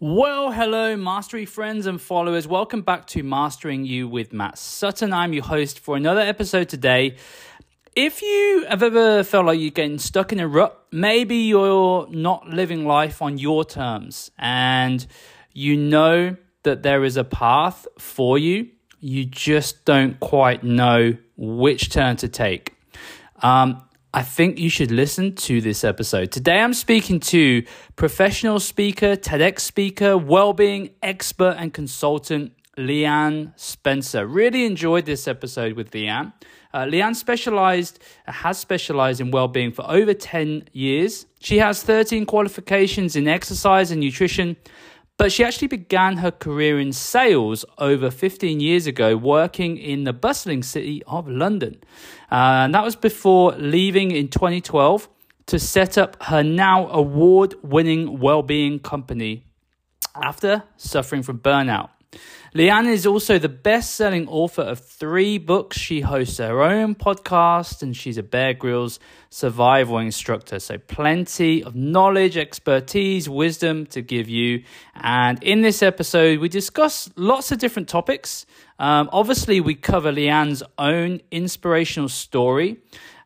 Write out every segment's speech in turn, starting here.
Well, hello, Mastery friends and followers. Welcome back to Mastering You with Matt Sutton. I'm your host for another episode today. If you have ever felt like you're getting stuck in a rut, maybe you're not living life on your terms and you know that there is a path for you, you just don't quite know which turn to take. Um, I think you should listen to this episode. Today I'm speaking to professional speaker, TEDx speaker, well-being expert and consultant Leanne Spencer. Really enjoyed this episode with Leanne. Uh, Leanne specialized has specialized in well-being for over 10 years. She has 13 qualifications in exercise and nutrition, but she actually began her career in sales over 15 years ago, working in the bustling city of London. Uh, and that was before leaving in 2012 to set up her now award winning well-being company after suffering from burnout. Leanne is also the best selling author of three books. She hosts her own podcast and she's a Bear Grylls survival instructor. So, plenty of knowledge, expertise, wisdom to give you. And in this episode, we discuss lots of different topics. Um, obviously, we cover Leanne's own inspirational story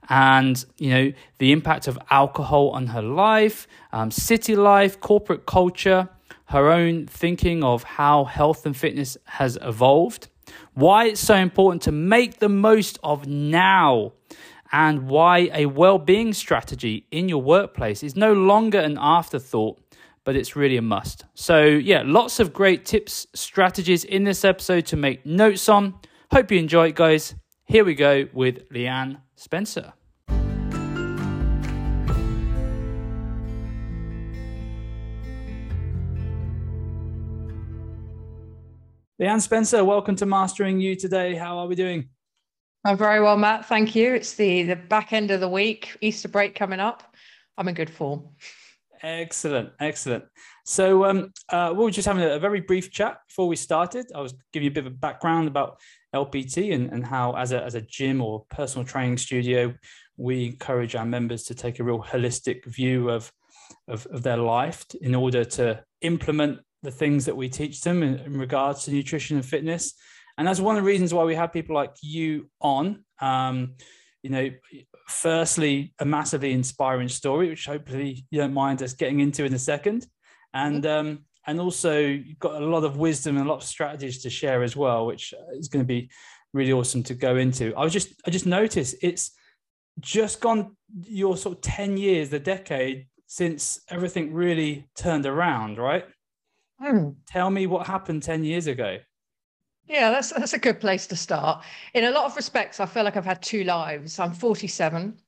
and you know the impact of alcohol on her life, um, city life, corporate culture her own thinking of how health and fitness has evolved, why it's so important to make the most of now, and why a well being strategy in your workplace is no longer an afterthought, but it's really a must. So, yeah, lots of great tips, strategies in this episode to make notes on. Hope you enjoy it, guys. Here we go with Leanne Spencer. Leanne Spencer, welcome to Mastering You today. How are we doing? I'm very well, Matt. Thank you. It's the the back end of the week, Easter break coming up. I'm in good form. Excellent, excellent. So um, uh, we were just having a, a, very brief chat before we started. I was giving you a bit of a background about LPT and, and how, as a as a gym or personal training studio, we encourage our members to take a real holistic view of of, of their life in order to implement the things that we teach them in, in, regards to nutrition and fitness. And that's one of the reasons why we have people like you on. Um, you know, firstly, a massively inspiring story, which hopefully you don't mind us getting into in a second. And um, and also you've got a lot of wisdom and a lot of strategies to share as well, which is going to be really awesome to go into. I was just I just noticed it's just gone your sort of 10 years, the decade since everything really turned around, right? Hmm. Tell me what happened 10 years ago. Yeah, that's that's a good place to start. In a lot of respects, I feel like I've had two lives. I'm 47.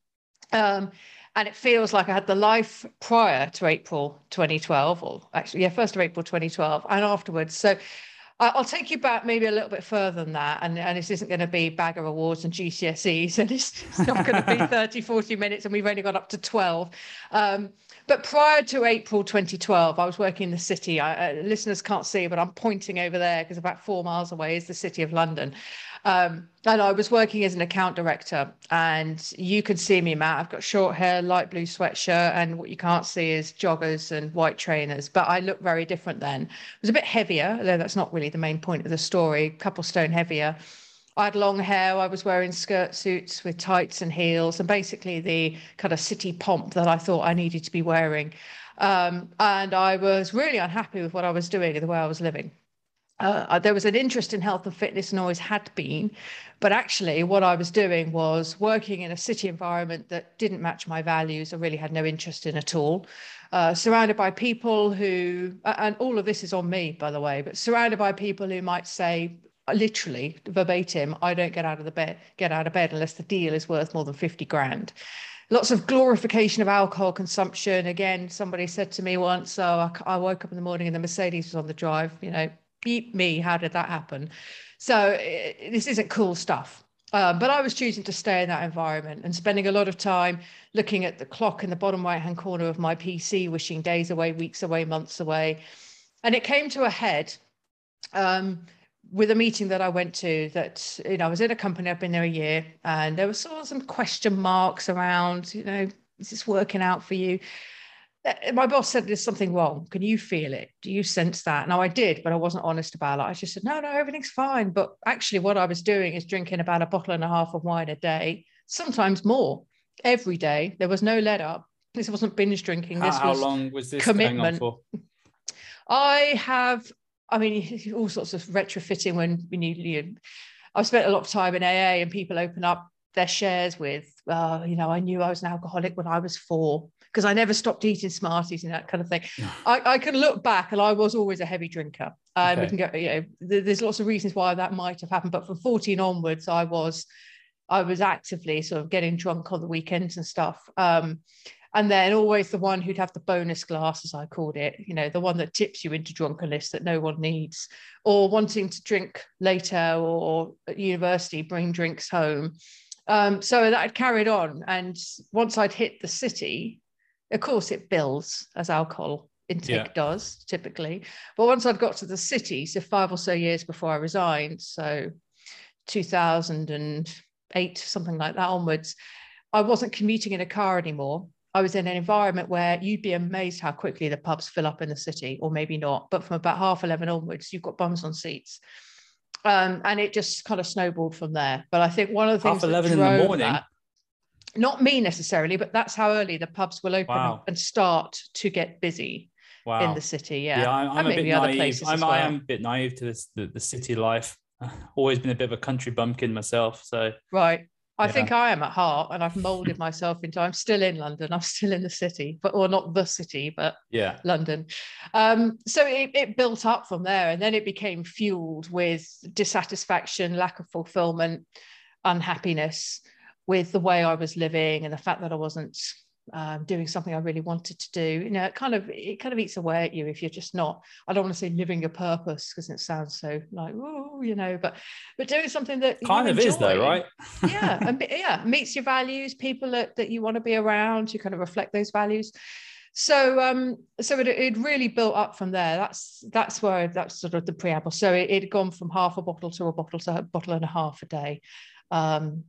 Um, and it feels like I had the life prior to April 2012, or actually, yeah, first of April 2012, and afterwards. So I'll take you back maybe a little bit further than that. And, and this isn't going to be bagger awards and GCSEs, and it's, it's not going to be 30, 40 minutes, and we've only got up to 12. Um, but prior to April 2012, I was working in the city. I, uh, listeners can't see, but I'm pointing over there because about four miles away is the city of London. Um, and I was working as an account director, and you can see me, Matt. I've got short hair, light blue sweatshirt, and what you can't see is joggers and white trainers. But I look very different then. It was a bit heavier, though that's not really the main point of the story. A couple stone heavier. I had long hair. I was wearing skirt suits with tights and heels, and basically the kind of city pomp that I thought I needed to be wearing. Um, and I was really unhappy with what I was doing and the way I was living uh, there was an interest in health and fitness and always had been. But actually, what I was doing was working in a city environment that didn't match my values. I really had no interest in at all. Uh, surrounded by people who, and all of this is on me, by the way, but surrounded by people who might say, literally verbatim, I don't get out of the bed, get out of bed unless the deal is worth more than 50 grand lots of glorification of alcohol consumption. Again, somebody said to me once, so I, I, woke up in the morning and the Mercedes was on the drive, you know, beat me. How did that happen? So eh, this isn't cool stuff. Um, but I was choosing to stay in that environment and spending a lot of time looking at the clock in the bottom right hand corner of my PC, wishing days away, weeks away, months away. And it came to a head um, with a meeting that I went to that, you know, I was in a company, I've been there a year, and there were sort of some question marks around, you know, is this working out for you? uh, my boss said there's something wrong. Can you feel it? Do you sense that? Now I did, but I wasn't honest about it. I just said, no, no, everything's fine. But actually, what I was doing is drinking about a bottle and a half of wine a day, sometimes more every day. There was no let up. This wasn't binge drinking. This how, was how long was this commitment. going on for? I have, I mean, all sorts of retrofitting when we need you. I've spent a lot of time in AA and people open up their shares with, uh, you know, I knew I was an alcoholic when I was four because I never stopped eating Smarties and that kind of thing. I, I, can look back and I was always a heavy drinker. And okay. we can go, you know, there's lots of reasons why that might have happened. But from 14 onwards, I was, I was actively sort of getting drunk on the weekends and stuff. Um, and then always the one who'd have the bonus glass, as I called it, you know, the one that tips you into drunkenness that no one needs, or wanting to drink later or at university, bring drinks home. Um, so that carried on. And once I'd hit the city, of course, it builds as alcohol intake yeah. does typically. But once I'd got to the city, so five or so years before I resigned, so 2008, something like that onwards, I wasn't commuting in a car anymore. I was in an environment where you'd be amazed how quickly the pubs fill up in the city, or maybe not. But from about half 11 onwards, you've got bums on seats. Um, and it just kind of snowballed from there. But I think one of the things half 11 in the morning. That, not me necessarily, but that's how early the pubs will open wow. and start to get busy wow. in the city. Yeah, yeah I'm, I'm a bit naive. I'm, well. I am a bit naive to this the, the city life. always been a bit of a country bumpkin myself. So right. I yeah. think I am at heart, and I've molded myself into. I'm still in London. I'm still in the city, but or not the city, but yeah, London. Um, so it, it built up from there, and then it became fueled with dissatisfaction, lack of fulfillment, unhappiness, with the way I was living and the fact that I wasn't um, doing something I really wanted to do. You know, it kind of it kind of eats away at you if you're just not. I don't want to say living a purpose because it sounds so like oh, you know, but but doing something that kind of enjoy. is though, right? yeah, and yeah, meets your values. People that, that you want to be around who kind of reflect those values. So um, so it, it really built up from there. That's that's where that's sort of the preamble. So it had gone from half a bottle to a bottle to a bottle and a half a day. Um,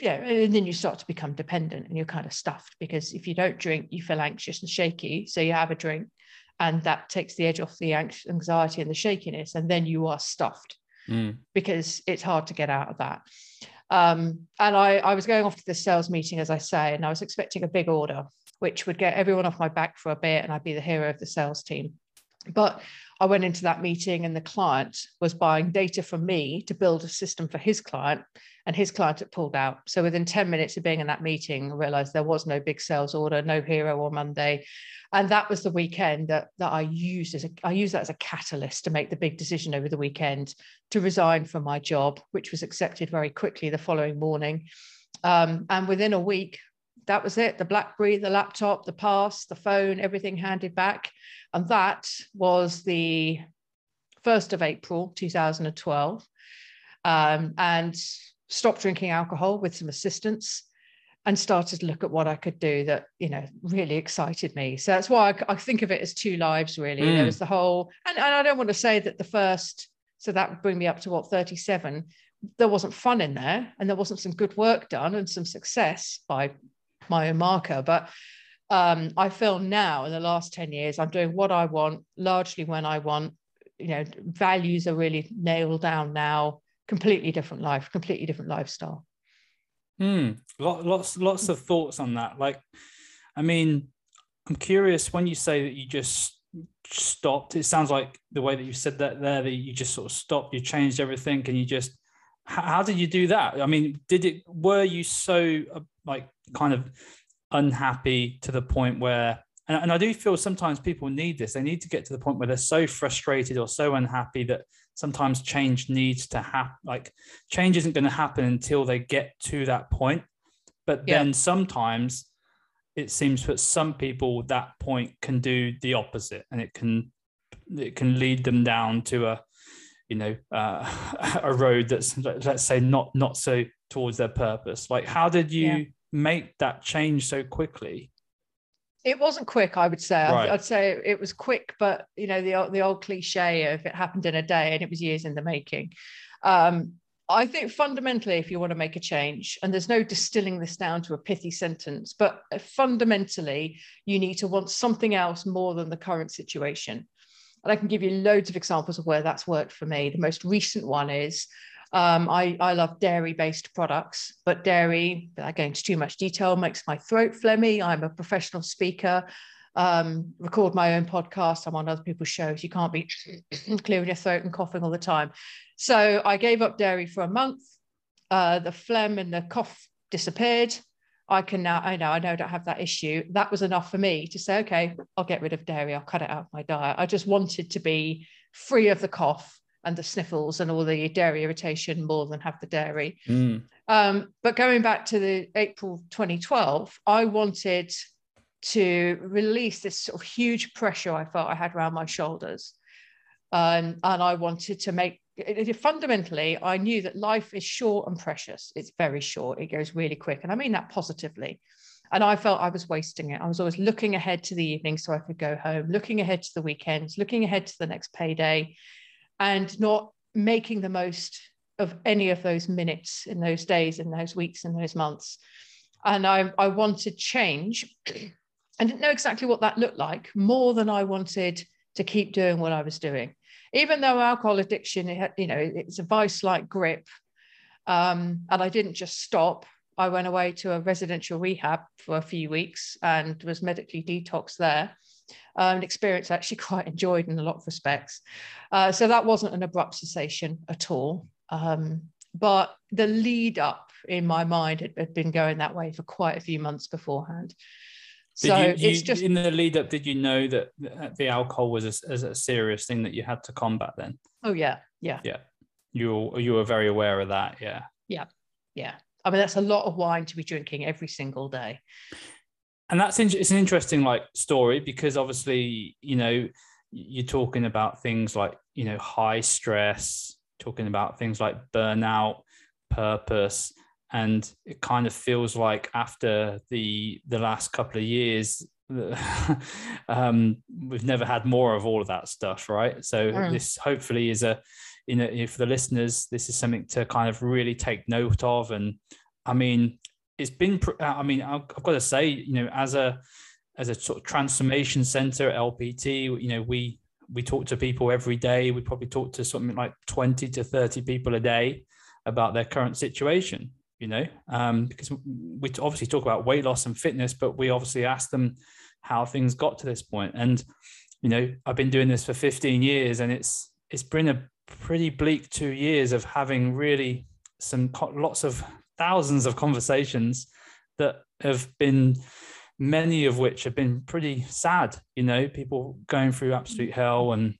yeah, and then you start to become dependent and you're kind of stuffed because if you don't drink, you feel anxious and shaky. So you have a drink and that takes the edge off the anxiety and the shakiness. And then you are stuffed mm. because it's hard to get out of that. Um, and I, I was going off to the sales meeting, as I say, and I was expecting a big order, which would get everyone off my back for a bit and I'd be the hero of the sales team. But I went into that meeting and the client was buying data from me to build a system for his client and his client had pulled out. So within 10 minutes of being in that meeting, I realized there was no big sales order, no hero on Monday. And that was the weekend that, that I used as a, I used that as a catalyst to make the big decision over the weekend to resign from my job, which was accepted very quickly the following morning. Um, and within a week, that was it the blackberry the laptop the pass the phone everything handed back and that was the 1st of april 2012 um, and stopped drinking alcohol with some assistance and started to look at what I could do that, you know, really excited me. So that's why I, I think of it as two lives, really. Mm. There was the whole, and, and I don't want to say that the first, so that would bring me up to what, 37, there wasn't fun in there and there wasn't some good work done and some success by my own marker. But um, I feel now in the last 10 years, I'm doing what I want, largely when I want. You know, values are really nailed down now completely different life, completely different lifestyle. Hmm. Lots, lots of thoughts on that. Like, I mean, I'm curious when you say that you just stopped. It sounds like the way that you said that there, that you just sort of stopped. You changed everything, and you just. How did you do that? I mean, did it? Were you so uh, like kind of unhappy to the point where and, and I do feel sometimes people need this. They need to get to the point where they're so frustrated or so unhappy that sometimes change needs to happen. Like change isn't going to happen until they get to that point. But yeah. then sometimes it seems that some people that point can do the opposite, and it can it can lead them down to a you know uh, a road that's let's say not not so towards their purpose. Like how did you yeah. make that change so quickly? It wasn't quick, I would say. Right. I'd say it was quick, but you know the the old cliche of it happened in a day, and it was years in the making. Um, I think fundamentally, if you want to make a change, and there's no distilling this down to a pithy sentence, but fundamentally, you need to want something else more than the current situation. And I can give you loads of examples of where that's worked for me. The most recent one is um, I, I love dairy based products, but dairy, without going into too much detail, makes my throat phlegmy. I'm a professional speaker, um, record my own podcast. I'm on other people's shows. You can't be clearing your throat and coughing all the time. So I gave up dairy for a month. Uh, the phlegm and the cough disappeared. I can now, I know, I know I don't have that issue. That was enough for me to say, okay, I'll get rid of dairy. I'll cut it out of my diet. I just wanted to be free of the cough and the sniffles and all the dairy irritation more than have the dairy. Mm. Um, but going back to the April 2012, I wanted to release this sort of huge pressure I felt I had around my shoulders. Um, and I wanted to make it, it, fundamentally, I knew that life is short and precious. It's very short, it goes really quick. And I mean that positively. And I felt I was wasting it. I was always looking ahead to the evening so I could go home, looking ahead to the weekends, looking ahead to the next payday, and not making the most of any of those minutes in those days, in those weeks, in those months. And I, I wanted change. I didn't know exactly what that looked like, more than I wanted to keep doing what I was doing. Even though alcohol addiction, you know, it's a vice-like grip, um, and I didn't just stop. I went away to a residential rehab for a few weeks and was medically detoxed there um, an experience I actually quite enjoyed in a lot of respects. Uh, so that wasn't an abrupt cessation at all. Um, but the lead up in my mind had, had, been going that way for quite a few months beforehand. Did so you, you, it's just in the lead up. Did you know that the alcohol was a, a, serious thing that you had to combat? Then. Oh yeah, yeah, yeah. You you were very aware of that. Yeah. Yeah, yeah. I mean, that's a lot of wine to be drinking every single day and that's it's an interesting like story because obviously you know you're talking about things like you know high stress talking about things like burnout purpose and it kind of feels like after the the last couple of years um, we've never had more of all of that stuff right so mm. this hopefully is a you know for the listeners this is something to kind of really take note of and i mean it's been uh, i mean i've got to say you know as a as a sort of transformation center at lpt you know we we talk to people every day. We probably talk to something like 20 to 30 people a day about their current situation you know? Um, because we obviously talk about weight loss and fitness but we obviously ask them how things got to this point. And you know i've been doing this for 15 years and it's it's been a pretty bleak two years of having really some lots of thousands of conversations that have been many of which have been pretty sad you know people going through absolute hell and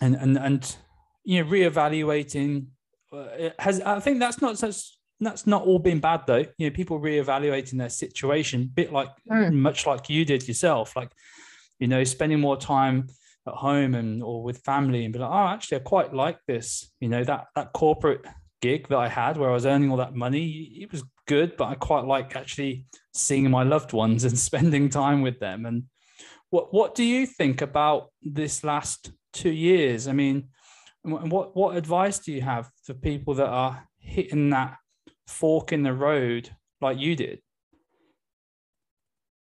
and and and you know reevaluating uh, has i think that's not such that's not all been bad though you know people reevaluating their situation a bit like mm. much like you did yourself like you know spending more time at home and or with family and be like oh actually i quite like this you know that that corporate gig that I had where I was earning all that money, it was good, but I quite like actually seeing my loved ones and spending time with them. And what what do you think about this last two years? I mean, what what advice do you have for people that are hitting that fork in the road like you did?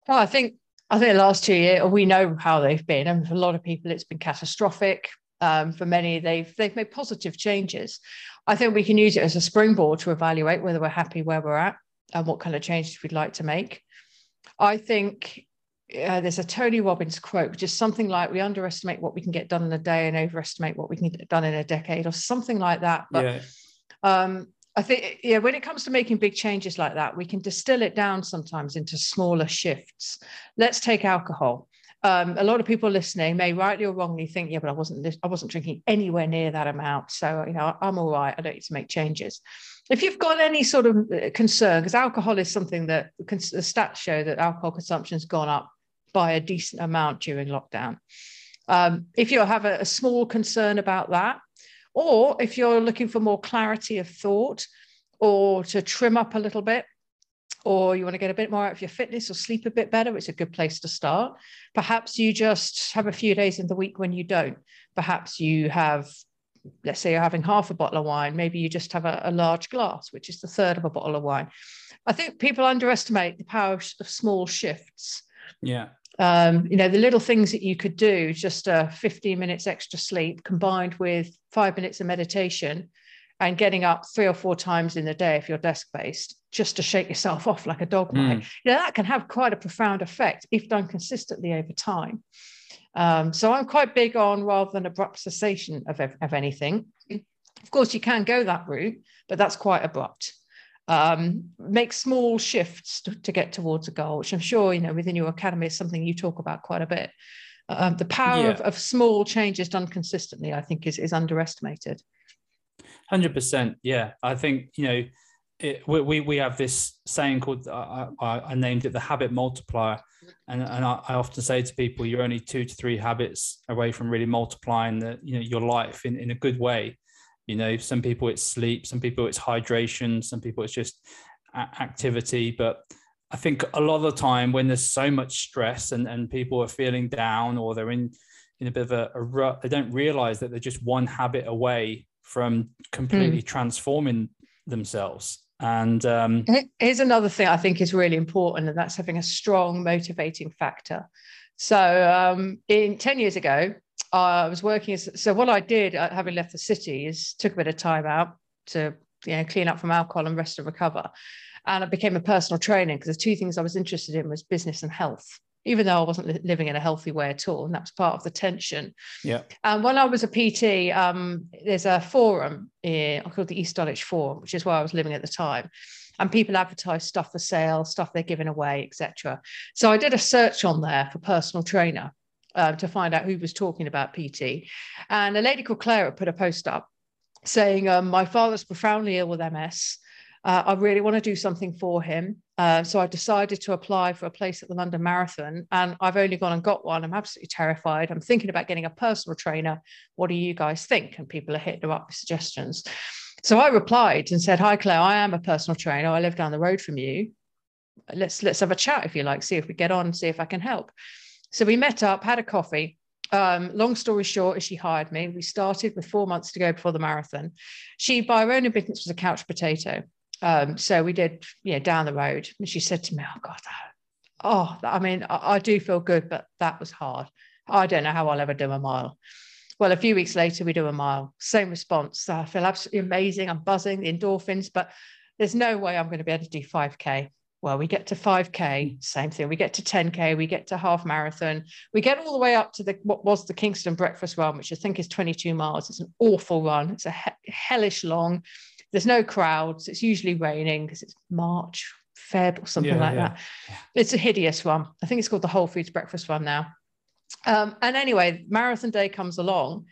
Well, I think I think the last two years we know how they've been, and for a lot of people it's been catastrophic. Um, for many, they've they've made positive changes. I think we can use it as a springboard to evaluate whether we're happy where we're at and what kind of changes we'd like to make. I think uh, there's a Tony Robbins quote, which is something like we underestimate what we can get done in a day and overestimate what we can get done in a decade, or something like that. But yeah. um, I think, yeah, when it comes to making big changes like that, we can distill it down sometimes into smaller shifts. Let's take alcohol um, a lot of people listening may rightly or wrongly think, yeah, but I wasn't I wasn't drinking anywhere near that amount, so you know I'm all right. I don't need to make changes. If you've got any sort of uh, concern, because alcohol is something that the stats show that alcohol consumption has gone up by a decent amount during lockdown. Um, if you have a, a small concern about that, or if you're looking for more clarity of thought, or to trim up a little bit, or you want to get a bit more out of your fitness or sleep a bit better, it's a good place to start. Perhaps you just have a few days in the week when you don't. Perhaps you have let's say you're having half a bottle of wine, maybe you just have a, a large glass, which is the third of a bottle of wine. I think people underestimate the power of, of small shifts. Yeah. Um, you know, the little things that you could do, just uh, 15 minutes extra sleep combined with five minutes of meditation and getting up three or four times in the day if you're desk based, just to shake yourself off like a dog might, mm. you know, that can have quite a profound effect if done consistently over time. Um, so I'm quite big on rather than abrupt cessation of, of anything. Of course, you can go that route, but that's quite abrupt. Um, make small shifts to, to, get towards a goal, which I'm sure you know within your academy is something you talk about quite a bit. Um, the power yeah. of, of, small changes done consistently, I think, is, is underestimated. Hundred percent, yeah. I think you know it, we, we have this saying called I, I, I, named it the habit multiplier. And, and I, I, often say to people you're only two to three habits away from really multiplying the you know your life in, in a good way. You know some people it's sleep some people it's hydration some people it's just activity. But i think a lot of the time when there's so much stress and, and people are feeling down or they're in in a bit of a, a rut they don't realize that they're just one habit away from completely mm. transforming themselves and um, here's another thing I think is really important, and that's having a strong motivating factor. So, um, in 10 years ago, I was working as so what I did, uh, having left the city, is took a bit of time out to you know clean up from alcohol and rest and recover. And I became a personal trainer because the two things I was interested in was business and health even though I wasn't living in a healthy way at all. And that was part of the tension. Yeah. And when I was a PT, um, there's a forum in, called the East Dulwich Forum, which is where I was living at the time. And people advertise stuff for sale, stuff they're giving away, etc. So I did a search on there for personal trainer uh, to find out who was talking about PT. And a lady called Clara put a post up saying, um, My father's profoundly ill with MS. Uh, I really want to do something for him. Uh, so I decided to apply for a place at the London Marathon, and I've only gone and got one. I'm absolutely terrified. I'm thinking about getting a personal trainer. What do you guys think? And people are hitting her up with suggestions. So I replied and said, "Hi, Claire. I am a personal trainer. I live down the road from you. Let's let's have a chat if you like. See if we get on. See if I can help." So we met up, had a coffee. Um, long story short, she hired me, we started with four months to go before the marathon. She, by her own admittance, was a couch potato. Um, so we did, you know, down the road. And she said to me, Oh God, oh, I mean, I, I do feel good, but that was hard. I don't know how I'll ever do a mile. Well, a few weeks later, we do a mile. Same response. I feel absolutely amazing. I'm buzzing, the endorphins, but there's no way I'm going to be able to do 5K. Well, we get to 5K, same thing. We get to 10K, we get to half marathon. We get all the way up to the what was the Kingston Breakfast Run, which I think is 22 miles. It's an awful run. It's a he- hellish long. There's no crowds. It's usually raining because it's March, Feb, or something yeah, like yeah. that. It's a hideous one. I think it's called the Whole Foods Breakfast Run now. Um, and anyway, marathon day comes along,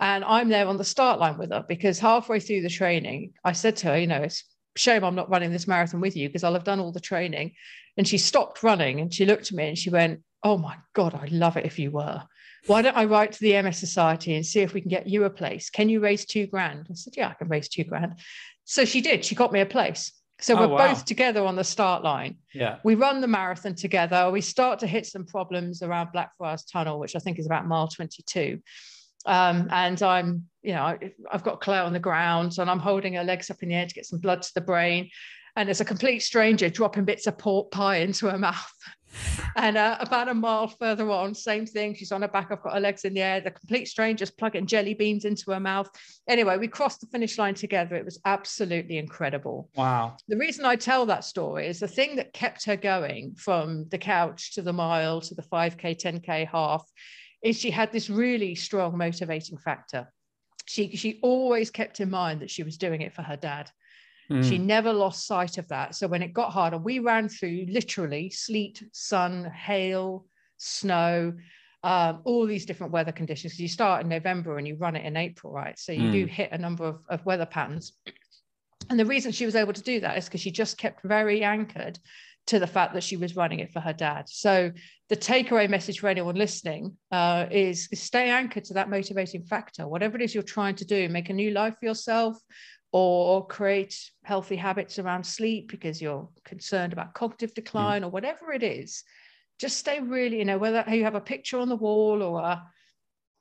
and I'm there on the start line with her because halfway through the training, I said to her, you know, it's shame I'm not running this marathon with you because I'll have done all the training. And she stopped running and she looked at me and she went, Oh my God, I'd love it if you were why don't I write to the MS Society and see if we can get you a place? Can you raise two grand? I said, yeah, I can raise two grand. So she did. She got me a place. So we're oh, wow. both together on the start line. Yeah. We run the marathon together. We start to hit some problems around Blackfriars Tunnel, which I think is about mile 22. Um, and I'm, you know, I've got Claire on the ground and I'm holding her legs up in the air to get some blood to the brain. And there's a complete stranger dropping bits of pork pie into her mouth and uh, about a mile further on, same thing. She's on her back. I've got her legs in the air. The complete stranger's plugging jelly beans into her mouth. Anyway, we crossed the finish line together. It was absolutely incredible. Wow. The reason I tell that story is the thing that kept her going from the couch to the mile to the 5K, 10K half is she had this really strong motivating factor. She, she always kept in mind that she was doing it for her dad. Mm. She never lost sight of that. So when it got harder, we ran through literally sleet, sun, hail, snow, um, all these different weather conditions. You start in November and you run it in April, right? So you mm. do hit a number of, of weather patterns. And the reason she was able to do that is because she just kept very anchored to the fact that she was running it for her dad. So the takeaway message for anyone listening uh, is, is stay anchored to that motivating factor. Whatever it is you're trying to do, make a new life for yourself, or create healthy habits around sleep because you're concerned about cognitive decline mm. or whatever it is just stay really you know whether you have a picture on the wall or a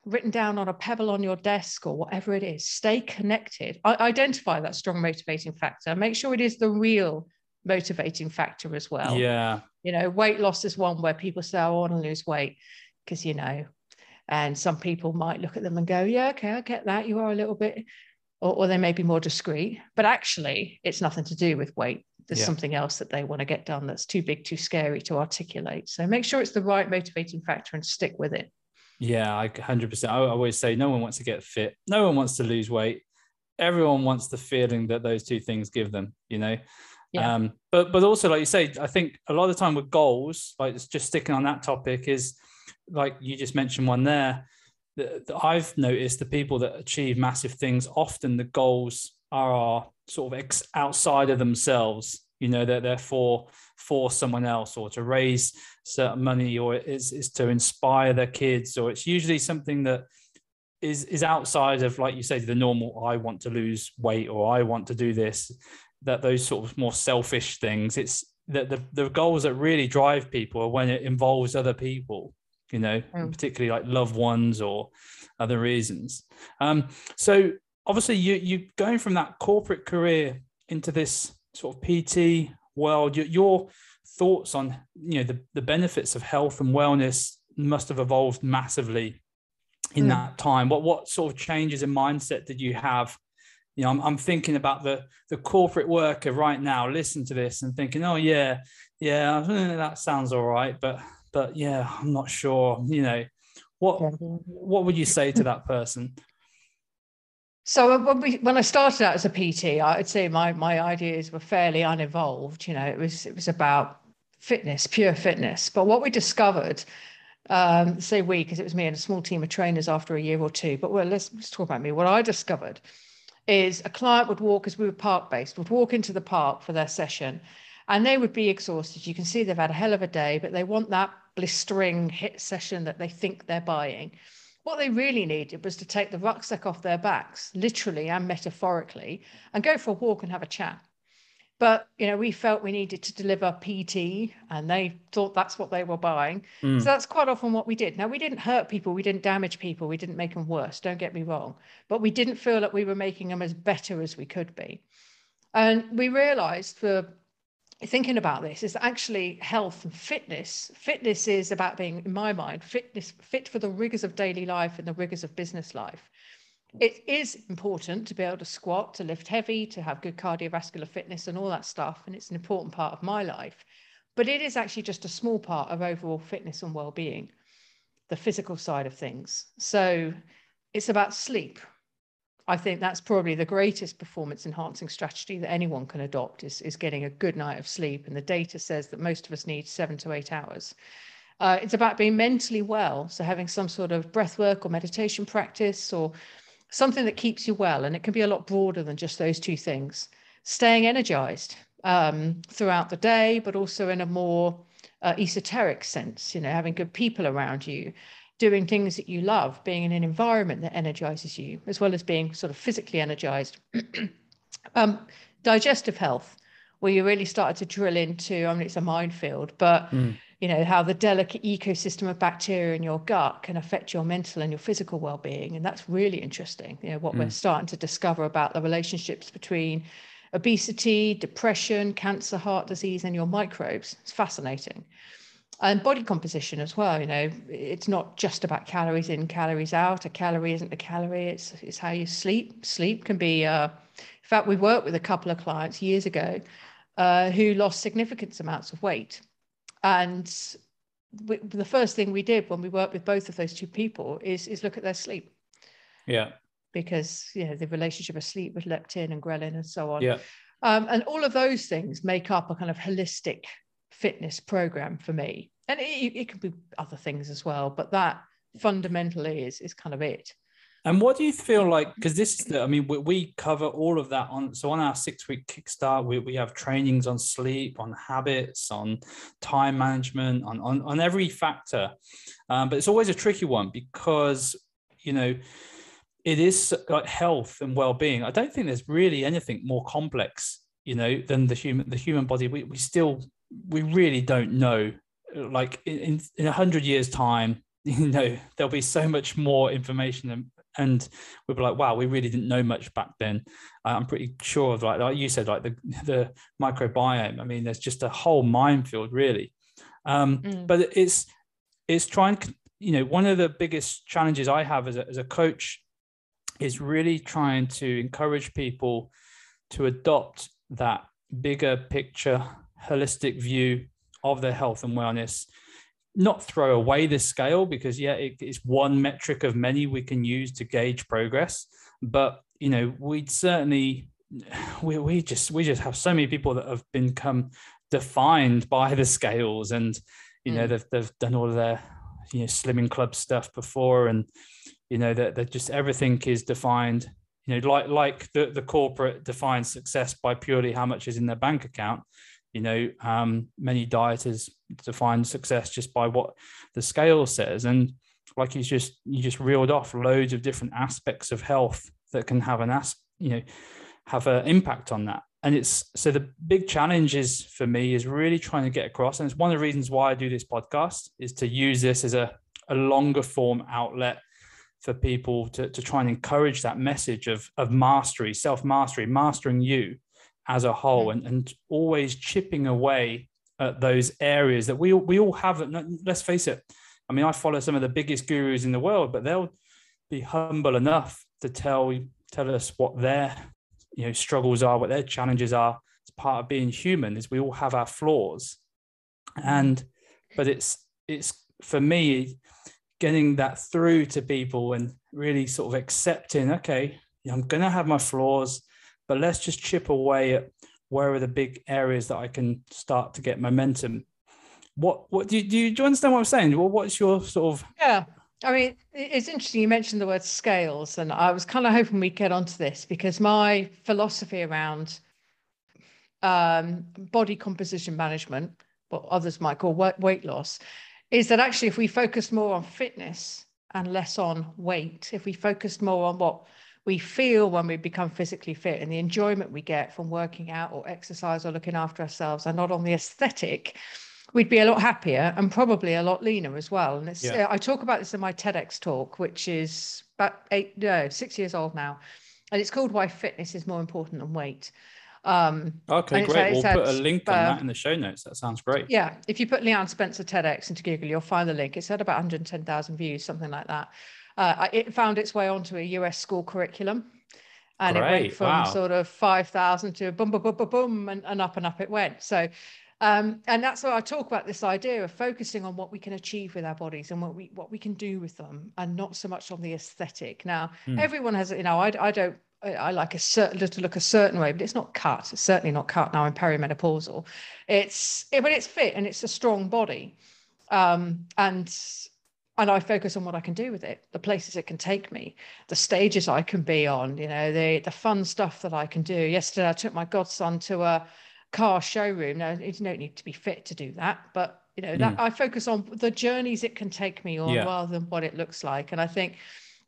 written down on a pebble on your desk or whatever it is. Stay connected. I- identify that strong motivating factor. Make sure it is the real motivating factor as well. Yeah. You know, weight loss is one where people say, I want to lose weight because, you know, and some people might look at them and go, yeah, okay, I get that. You are a little bit, or, or they may be more discreet, but actually it's nothing to do with weight. There's Yeah. something else that they want to get done that's too big, too scary to articulate. So make sure it's the right motivating factor and stick with it. Yeah, I 100%. I always say no one wants to get fit. No one wants to lose weight. Everyone wants the feeling that those two things give them, you know? Yeah. Um, but but also, like you say, I think a lot of the time with goals, like it's just sticking on that topic, is like you just mentioned one there. That, that I've noticed the people that achieve massive things, often the goals are sort of ex- outside of themselves. You know, they're they're for for someone else or to raise certain money or is is to inspire their kids or it's usually something that is is outside of like you say the normal I want to lose weight or I want to do this that those sort of more selfish things it's that the, the goals that really drive people are when it involves other people you know Mm. particularly like loved ones or other reasons um so obviously you you going from that corporate career into this sort of pt world your, your thoughts on you know the, the benefits of health and wellness must have evolved massively in Mm. that time what what sort of changes in mindset did you have you know I'm, I'm thinking about the the corporate worker right now listen to this and thinking oh yeah yeah that sounds all right but but yeah i'm not sure you know what what would you say to that person So when we when I started out as a PT, I'd say my my ideas were fairly unevolved. You know, it was it was about fitness, pure fitness. But what we discovered, um, say we, because it was me and a small team of trainers after a year or two. But well, let's let's talk about me. What I discovered is a client would walk, as we were park based, would walk into the park for their session, and they would be exhausted. You can see they've had a hell of a day, but they want that blistering HIIT session that they think they're buying. What they really needed was to take the rucksack off their backs, literally and metaphorically, and go for a walk and have a chat. But you know, we felt we needed to deliver PT, and they thought that's what they were buying. Mm. So that's quite often what we did. Now we didn't hurt people, we didn't damage people, we didn't make them worse. Don't get me wrong, but we didn't feel that we were making them as better as we could be. And we realised for thinking about this is actually health and fitness fitness is about being in my mind fitness fit for the rigors of daily life and the rigors of business life. It is important to be able to squat to lift heavy to have good cardiovascular fitness and all that stuff and it's an important part of my life. But it is actually just a small part of overall fitness and well-being the physical side of things. So it's about sleep I think that's probably the greatest performance enhancing strategy that anyone can adopt is, is getting a good night of sleep. And the data says that most of us need seven to eight hours. Uh, it's about being mentally well. So having some sort of breath work or meditation practice or something that keeps you well. And it can be a lot broader than just those two things. Staying energized um, throughout the day, but also in a more uh, esoteric sense, you know, having good people around you, doing things that you love, being in an environment that energizes you, as well as being sort of physically energized. um, digestive health, where you really started to drill into, I mean, it's a minefield, but Mm. you know, how the delicate ecosystem of bacteria in your gut can affect your mental and your physical well-being. And that's really interesting. You know, what we're starting to discover about the relationships between obesity, depression, cancer, heart disease, and your microbes. It's fascinating and body composition as well you know it's not just about calories in calories out. A calorie isn't a calorie it's it's how you sleep. Sleep can be uh in fact we worked with a couple of clients years ago uh, who lost significant amounts of weight. And we, the first thing we did when we worked with both of those two people is is look at their sleep. Yeah. Because you know the relationship of sleep with leptin and ghrelin and so on. Yeah. Um, and all of those things make up a kind of holistic fitness program for me. And it, it could be other things as well, but that fundamentally is is kind of it. And what do you feel like? Because this is the, I mean, we, we cover all of that on. So on our six week kickstart, we, we have trainings on sleep, on habits, on time management, on on, on every factor. Um, but it's always a tricky one because you know it is like health and well being. I don't think there's really anything more complex, you know, than the human the human body. We we still we really don't know. Like in in a hundred years time, you know there'll be so much more information and, and we'll be like wow we really didn't know much back then uh, i'm pretty sure of like like you said like the the microbiome i mean there's just a whole minefield really um, mm. but it's it's trying you know one of the biggest challenges i have as a, as a coach is really trying to encourage people to adopt that bigger picture holistic view of their health and wellness. Not throw away the scale because yeah it, it's one metric of many we can use to gauge progress. But you know we'd certainly we, we just we just have so many people that have become defined by the scales and you know mm. they've, they've done all of their you know slimming club stuff before and you know that, that just everything is defined you know like like the, the corporate defines success by purely how much is in their bank account you know um, many dieters define success just by what the scale says. And like you just you just reeled off loads of different aspects of health that can have an as you know have an impact on that. And it's so the big challenge is for me is really trying to get across. And it's one of the reasons why i do this podcast is to use this as a, a longer form outlet for people to, to try and encourage that message of, of mastery self mastery mastering you as a whole mm. and, and always chipping away at those areas that we, we all have let's face it i mean i follow some of the biggest gurus in the world but they'll be humble enough to tell tell us what their you know struggles are, what their challenges are. It's part of being human. Is we all have our flaws, and but it's it's for me getting that through to people and really sort of accepting. Okay, I'm going to have my flaws, but let's just chip away at where are the big areas that I can start to get momentum. What what do you do? You, do you understand what I'm saying? Well, what's your sort of yeah? I mean, it's interesting you mentioned the word scales, and I was kind of hoping we'd get onto this because my philosophy around um, body composition management, what others might call weight loss, is that actually if we focus more on fitness and less on weight, if we focus more on what we feel when we become physically fit and the enjoyment we get from working out or exercise or looking after ourselves and not on the aesthetic, we'd be a lot happier and probably a lot leaner as well. And it's yeah. uh, I talk about this in my TEDx talk, which is about eight no six years old now, and it's called "Why Fitness is More Important Than Weight." Um, okay, great. We'll put a link on uh, that in the show notes. That sounds great. Yeah, if you put Leanne Spencer TEDx into Google, you'll find the link. It's had about 110,000 views, something like that. Uh, it found its way onto a US school curriculum and Great. it went from wow. sort of 5,000 to boom, boom, boom, boom, boom, and, and up and up it went. So um, and that's why I talk about this idea of focusing on what we can achieve with our bodies and what we what we can do with them, and not so much on the aesthetic. Now, mm. everyone has, you know, I, I don't. I like a certain to look a certain way, but it's not cut. It's certainly not cut now. I'm perimenopausal. It's but it's fit and it's a strong body, um, and and I focus on what I can do with it, the places it can take me, the stages I can be on, you know, the the fun stuff that I can do. Yesterday, I took my godson to a car showroom. Now, you don't need to be fit to do that, but you know, that mm. I focus on the journeys it can take me on yeah. rather than what it looks like. And I think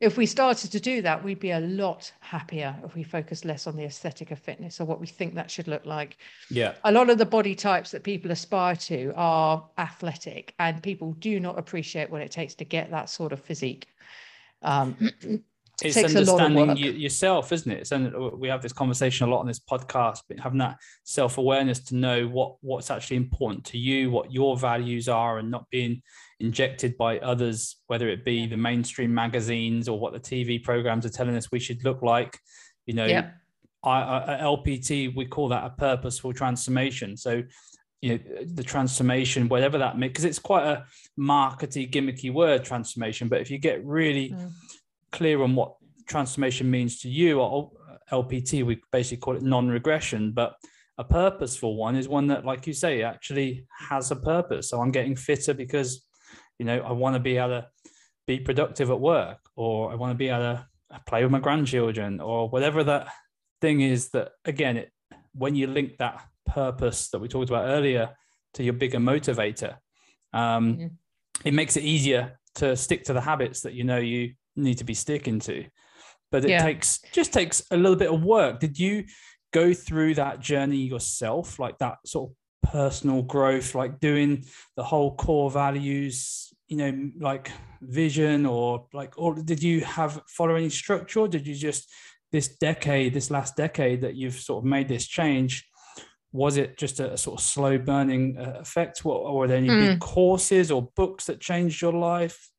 if we started to do that, we'd be a lot happier if we focus less on the aesthetic of fitness or what we think that should look like. Yeah. A lot of the body types that people aspire to are athletic, and people do not appreciate what it takes to get that sort of physique. Um, it's understanding you, yourself, isn't it? And we have this conversation a lot on this podcast, but having that self awareness to know what what's actually important to you, what your values are, and not being injected by others, whether it be the mainstream magazines or what the TV programs are telling us we should look like. You know, yeah. I, I, LPT we call that a purposeful transformation. So you know the transformation whatever that means, because it's quite a markety gimmicky word transformation but if you get really mm clear on what transformation means to you, or LPT, we basically call it non-regression, but a purposeful one is one that, like you say, actually has a purpose. So I'm getting fitter because, you know, I want to be able to be productive at work, or I want to be able to play with my grandchildren, or whatever that thing is. That again, it, when you link that purpose that we talked about earlier to your bigger motivator, um, mm-hmm. it makes it easier to stick to the habits that you know you need to be sticking to but it yeah. takes just takes a little bit of work did you go through that journey yourself like that sort of personal growth like doing the whole core values you know like vision or like or did you have follow any structure or did you just this decade this last decade that you've sort of made this change was it just a, sort of slow burning uh, effect or were there any mm. big courses or books that changed your life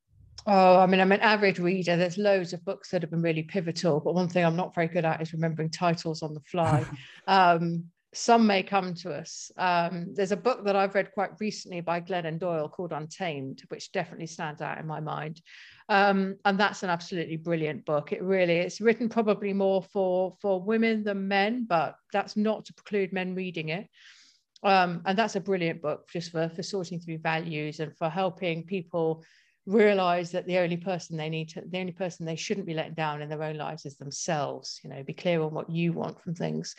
Oh, I mean, I'm an avid reader. There's loads of books that have been really pivotal, but one thing I'm not very good at is remembering titles on the fly. um, some may come to us. Um, there's a book that I've read quite recently by Glennon Doyle called Untamed, which definitely stands out in my mind. Um, and that's an absolutely brilliant book. It really it's written probably more for for women than men, but that's not to preclude men reading it. Um, and that's a brilliant book just for for sorting through values and for helping people realize that the only person they need to the only person they shouldn't be letting down in their own lives is themselves you know be clear on what you want from things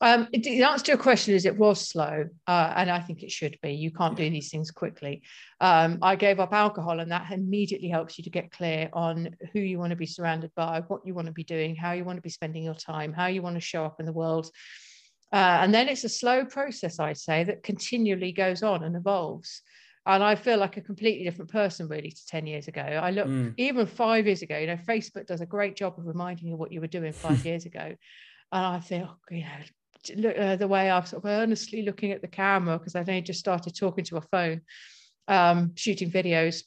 um, the answer to your question is it was slow, uh, and I think it should be. You can't do these things quickly. Um, I gave up alcohol, and that immediately helps you to get clear on who you want to be surrounded by, what you want to be doing, how you want to be spending your time, how you want to show up in the world. Uh, and then it's a slow process, I'd say, that continually goes on and evolves. And I feel like a completely different person, really, to 10 years ago. I look, mm. even five years ago, you know, Facebook does a great job of reminding you what you were doing five years ago. And I feel, you know, look, uh, the way I'm sort of earnestly looking at the camera because I've only just started talking to a phone, um, shooting videos,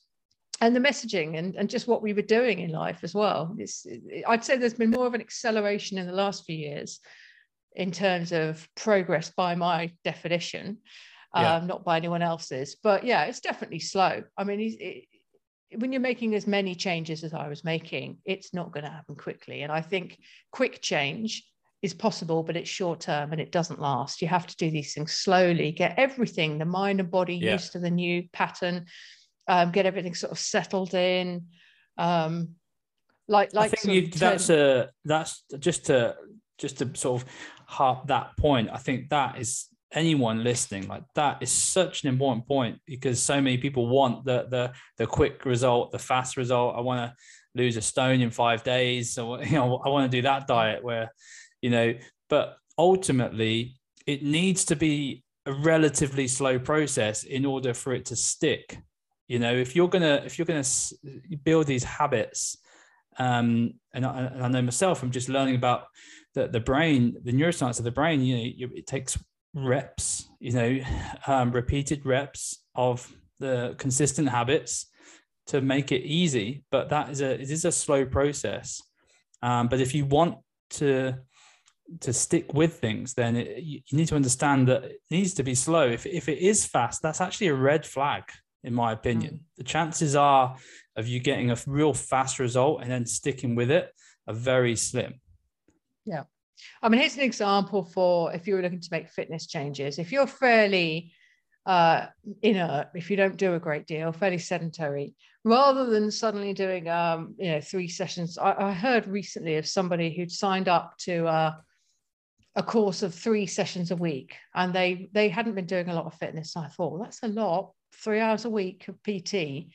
and the messaging and, and just what we were doing in life as well. It's, I'd say there's been more of an acceleration in the last few years in terms of progress by my definition, yeah. um, not by anyone else's. But yeah, it's definitely slow. I mean, it, when you're making as many changes as I was making, it's not going to happen quickly. And I think quick change is possible, but it's short term and it doesn't last. You have to do these things slowly, get everything, the mind and body yeah. used to the new pattern, um, get everything sort of settled in. Um, like, like I think you, that's a that's just to just to sort of harp that point. I think that is anyone listening like that is such an important point because so many people want the the the quick result, the fast result. I want to lose a stone in five days, so you know I want to do that diet where you know, but ultimately it needs to be a relatively slow process in order for it to stick. You know, if you're gonna if you're gonna build these habits, um, and I, and I know myself, I'm just learning about the the brain, the neuroscience of the brain. You know, it takes reps, you know, um, repeated reps of the consistent habits to make it easy. But that is a it is a slow process. Um, but if you want to to stick with things, then it, you need to understand that it needs to be slow. If, if it is fast, that's actually a red flag, in my opinion. Mm. The chances are of you getting a real fast result and then sticking with it are very slim. Yeah. I mean, here's an example for if you're looking to make fitness changes. If you're fairly uh, inert, if you don't do a great deal, fairly sedentary, rather than suddenly doing, um, you know, three sessions. I, I heard recently of somebody who'd signed up to uh, a course of three sessions a week and they they hadn't been doing a lot of fitness i thought well, that's a lot three hours a week of pt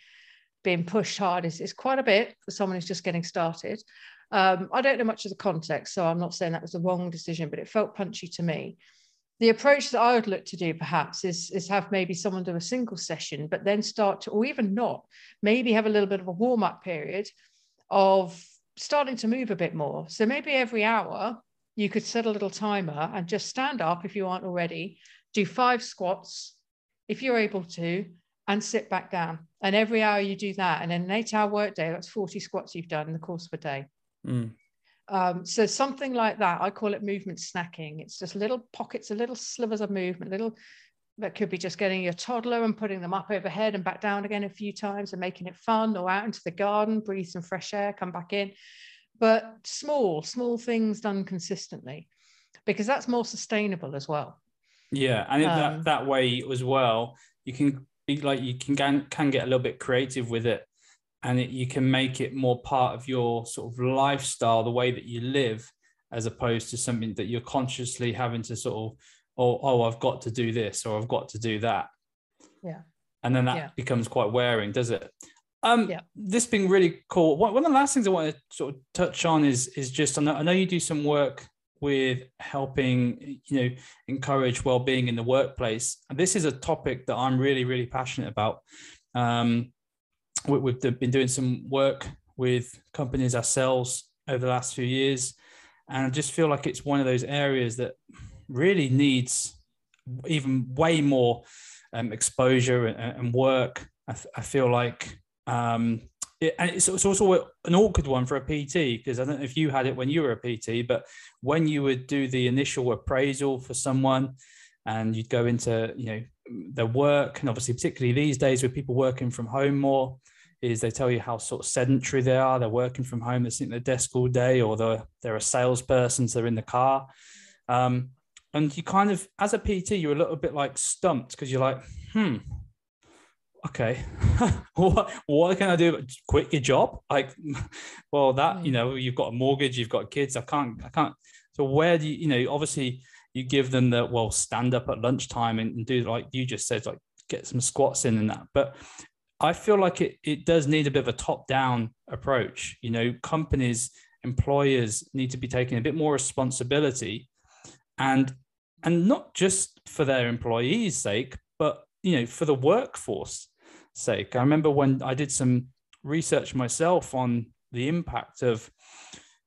being pushed hard is, is quite a bit for someone who's just getting started um, i don't know much of the context so i'm not saying that was the wrong decision but it felt punchy to me the approach that i would look to do perhaps is, is have maybe someone do a single session but then start to or even not maybe have a little bit of a warm-up period of starting to move a bit more so maybe every hour you could set a little timer and just stand up if you aren't already, do five squats if you're able to, and sit back down. And every hour you do that, and in an eight hour workday, that's 40 squats you've done in the course of a day. Mm. Um, so something like that, I call it movement snacking. It's just little pockets, a little slivers of movement, little that could be just getting your toddler and putting them up overhead and back down again a few times and making it fun, or out into the garden, breathe some fresh air, come back in but small, small things done consistently, because that's more sustainable as well. Yeah, and um, that that way as well, you can be like you can can, can get a little bit creative with it, and it, you can make it more part of your sort of lifestyle, the way that you live, as opposed to something that you're consciously having to sort of, oh, oh, I've got to do this or I've got to do that. Yeah. And then that yeah. becomes quite wearing, does it? Um, yeah. This being really cool. One, of the last things I want to sort of touch on is is just I know, I know you do some work with helping you know encourage well-being in the workplace and this is a topic that i'm really really passionate about um, we've been doing some work with companies ourselves over the last few years, and I just feel like it's one of those areas that really needs even way more um, exposure and, and work. I, feel like um, it, and it's, it's, also an awkward one for a PT because I don't know if you had it when you were a PT, but when you would do the initial appraisal for someone and you'd go into you know their work and obviously particularly these days with people working from home more is they tell you how sort of sedentary they are. They're working from home they're sitting at their desk all day or they're, they're a salesperson so they're in the car. Um, and you kind of as a pt you're a little bit like stumped because you're like hmm okay what, what can i do? Quit your job? Like well that you know you've got a mortgage you've got kids i can't i can't so where do you you know obviously you give them the well stand up at lunchtime and, and do like you just said like get some squats in and that but i feel like it, it does need a bit of a top down approach you know companies employers need to be taking a bit more responsibility and and not just for their employees sake but you know for the workforce sake i remember when i did some research myself on the impact of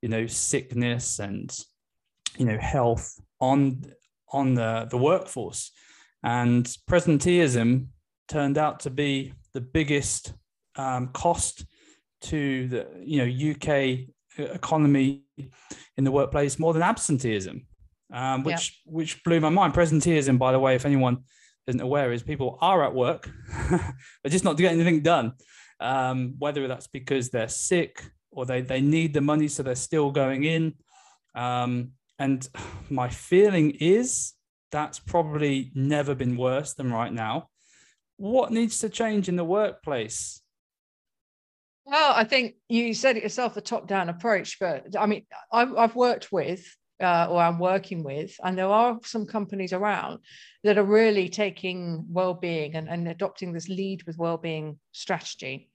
you know sickness and you know health on on the, the workforce. And presenteeism turned out to be the biggest um, cost to the you know UK economy in the workplace more than absenteeism, um, which yeah. which blew my mind. Presenteeism, by the way, if anyone isn't aware, is people are at work, but just not to get anything done. Um, whether that's because they're sick or they they need the money, so they're still going in. Um, and my feeling is that's probably never been worse than right now. What needs to change in the workplace? Well, I think you said it yourself, the top-down approach. But I mean, I've, I've worked with, uh, or I'm working with, and there are some companies around that are really taking well-being and, and adopting this lead with well-being strategy.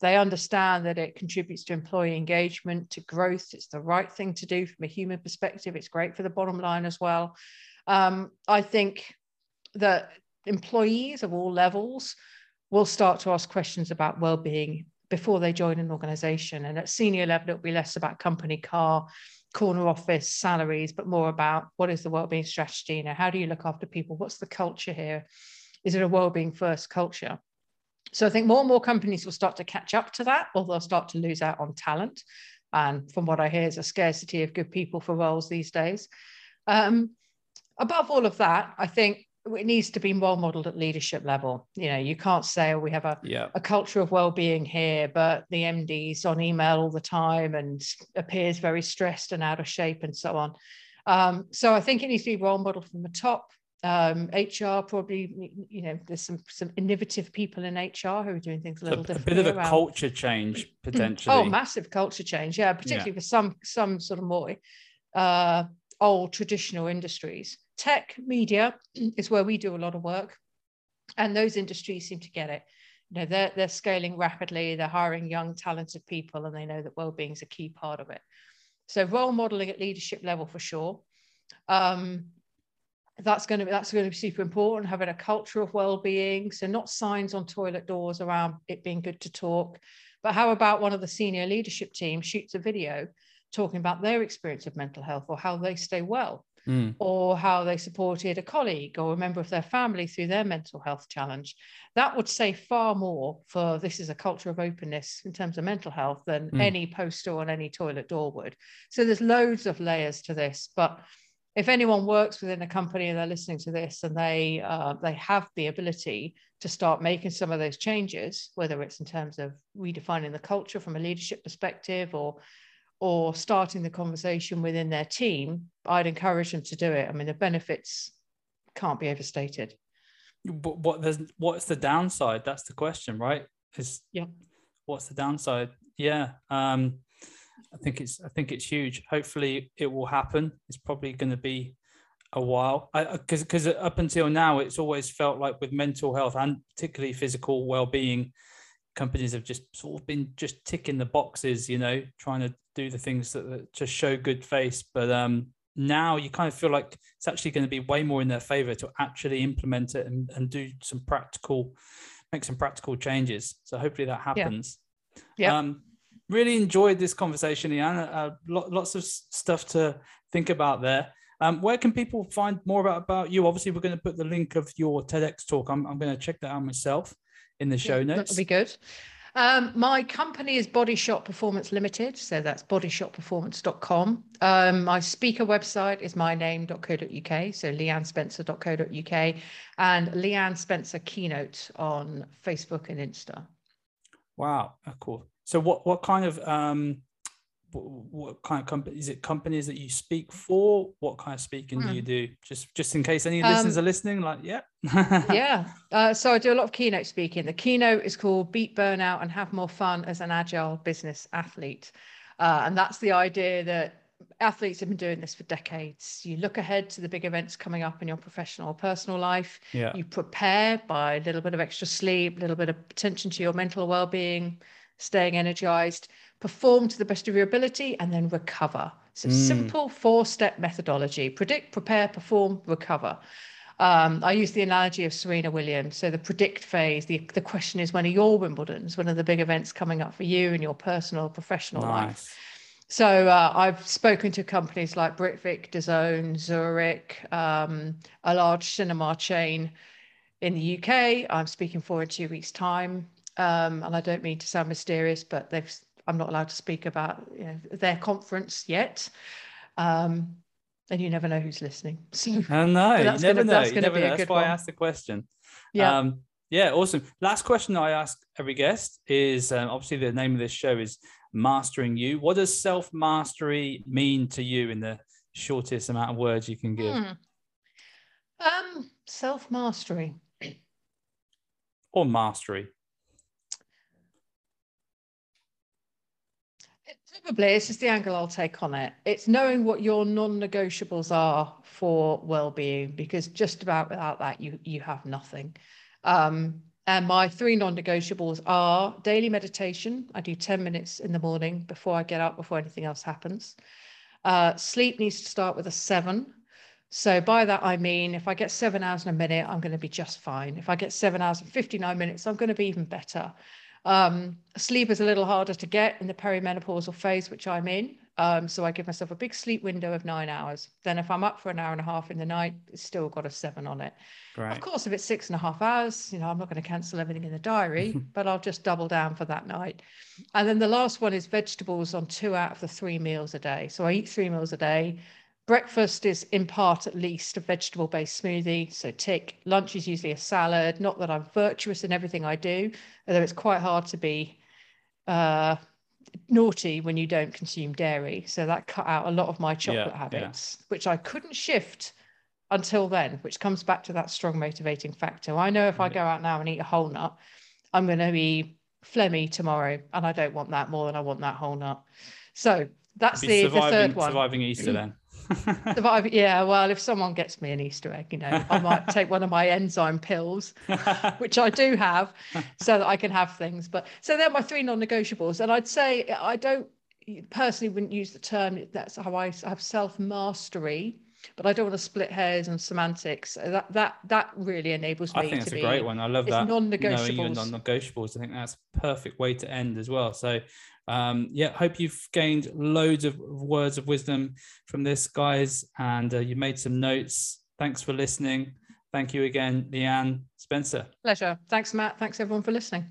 They understand that it contributes to employee engagement, to growth. It's the right thing to do from a human perspective. It's great for the bottom line as well. Um, I think that employees of all levels will start to ask questions about well-being before they join an organization. And at senior level, it'll be less about company car, corner office, salaries, but more about what is the well-being strategy? You know, how do you look after people? What's the culture here? Is it a well-being first culture? So I think more and more companies will start to catch up to that, or they'll start to lose out on talent. And from what I hear, is a scarcity of good people for roles these days. Um, above all of that, I think it needs to be role modeled at leadership level. You know, you can't say oh, we have a, yeah. a culture of well-being here, but the MD's on email all the time and appears very stressed and out of shape and so on. Um, so I think it needs to be role modeled from the top. Um, HR probably, you know, there's some some innovative people in HR who are doing things a little so different. A bit of a around. culture change potentially. oh, massive culture change, yeah, particularly yeah. for some some sort of more uh, old traditional industries. Tech media is where we do a lot of work, and those industries seem to get it. You know, they're they're scaling rapidly. They're hiring young, talented people, and they know that well-being is a key part of it. So role modeling at leadership level for sure. Um, that's going to be that's going to be super important having a culture of well-being so not signs on toilet doors around it being good to talk but how about one of the senior leadership team shoots a video talking about their experience of mental health or how they stay well mm. or how they supported a colleague or a member of their family through their mental health challenge that would say far more for this is a culture of openness in terms of mental health than mm. any poster on any toilet door would so there's loads of layers to this but if anyone works within a company and they're listening to this and they uh, they have the ability to start making some of those changes, whether it's in terms of redefining the culture from a leadership perspective or or starting the conversation within their team, I'd encourage them to do it. I mean, the benefits can't be overstated. But what there's what's the downside? That's the question, right? Is yeah. What's the downside? Yeah. Um, I think it's I think it's huge. Hopefully, it will happen. It's probably going to be a while because because up until now, it's always felt like with mental health and particularly physical well-being, companies have just sort of been just ticking the boxes, you know, trying to do the things that, that to show good face. But um, now you kind of feel like it's actually going to be way more in their favor to actually implement it and, and do some practical make some practical changes. So hopefully that happens. Yeah. Um, really enjoyed this conversation, Leanne. Uh, lots of stuff to think about there. Um, where can people find more about, about you? Obviously, we're going to put the link of your TEDx talk. I'm, I'm going to check that out myself in the show notes. That'll be good. Um, my company is Body Shot Performance Limited, so that's bodyshotperformance.com. Um, my speaker website is myname.co.uk, so leannespencer.co.uk, and Leanne Spencer Keynote on Facebook and Insta. Wow, cool. So, what what kind of um, what kind of company is it companies that you speak for? What kind of speaking do you hmm. do? Just just in case any listeners um, are listening like yeah. yeah. Uh, so i do a lot of keynote speaking. The keynote is called beat burnout and have more fun as an agile business athlete. Uh, and that's the idea that athletes have been doing this for decades. You look ahead to the big events coming up in your professional or personal life. Yeah. you prepare by a little bit of extra sleep a little bit of attention to your mental well-being staying energized perform to the best of your ability, and then recover. So, mm. simple four step methodology predict, prepare, perform, recover. Um, I use the analogy of Serena Williams. So, the predict phase, the, the question is when are your Wimbledons? When are the big events coming up for you in your personal, professional nice. life? So, uh, I've spoken to companies like Britvic, DAZN, Zurich, um, a large cinema chain in the UK. I'm speaking for in two weeks' time. Um, and I don't mean to sound mysterious, but they've I'm not allowed to speak about you know, their conference yet. Um, and you never know who's listening. So, I know, you never gonna, know. That's, you never know. That's why one. I asked the question. Yeah. Um, yeah, awesome. Last question I ask every guest is um, obviously the name of this show is Mastering You. What does self mastery mean to you in the shortest amount of words you can give? Hmm. Um, self mastery. Or mastery. Probably, it's just the angle I'll take on it. It's knowing what your non-negotiables are for well-being, because just about without that, you you have nothing. Um, and my three non-negotiables are daily meditation. I do 10 minutes in the morning before I get up, before anything else happens. Uh, sleep needs to start with a seven. So by that I mean if I get seven hours in a minute, I'm going to be just fine. If I get seven hours and 59 minutes, I'm going to be even better. Um, sleep is a little harder to get in the perimenopausal phase, which I'm in. Um, so I give myself a big sleep window of nine hours. Then if I'm up for an hour and a half in the night, it's still got a seven on it. Right. Of course, if it's six and a half hours, you know, I'm not going to cancel everything in the diary, but I'll just double down for that night. And then the last one is vegetables on two out of the three meals a day. So I eat three meals a day. Breakfast is in part at least a vegetable based smoothie. So tick. Lunch is usually a salad. Not that I'm virtuous in everything I do, although it's quite hard to be uh, naughty when you don't consume dairy. So that cut out a lot of my chocolate yeah, habits, yeah. which I couldn't shift until then, which comes back to that strong motivating factor. I know if I go out now and eat a whole nut, I'm going to be phlegmy tomorrow, and I don't want that more than I want that whole nut. So that's the, the third one. Surviving Easter then. Yeah. Well, if someone gets me an Easter egg, you know, I might take one of my enzyme pills, which I do have, so that I can have things. But so they're my three non-negotiables, and I'd say I don't personally wouldn't use the term. That's how I have self mastery, but I don't want to split hairs and semantics. That that that really enables me. I think it's a great one. I love that. Non-negotiables. Non-negotiables. I think that's a perfect way to end as well. So um, yeah, hope you've gained loads of words of wisdom from this, guys, and uh, you made some notes. Thanks for listening. Thank you again, Leanne Spencer. Pleasure. Thanks, Matt. Thanks, everyone, for listening.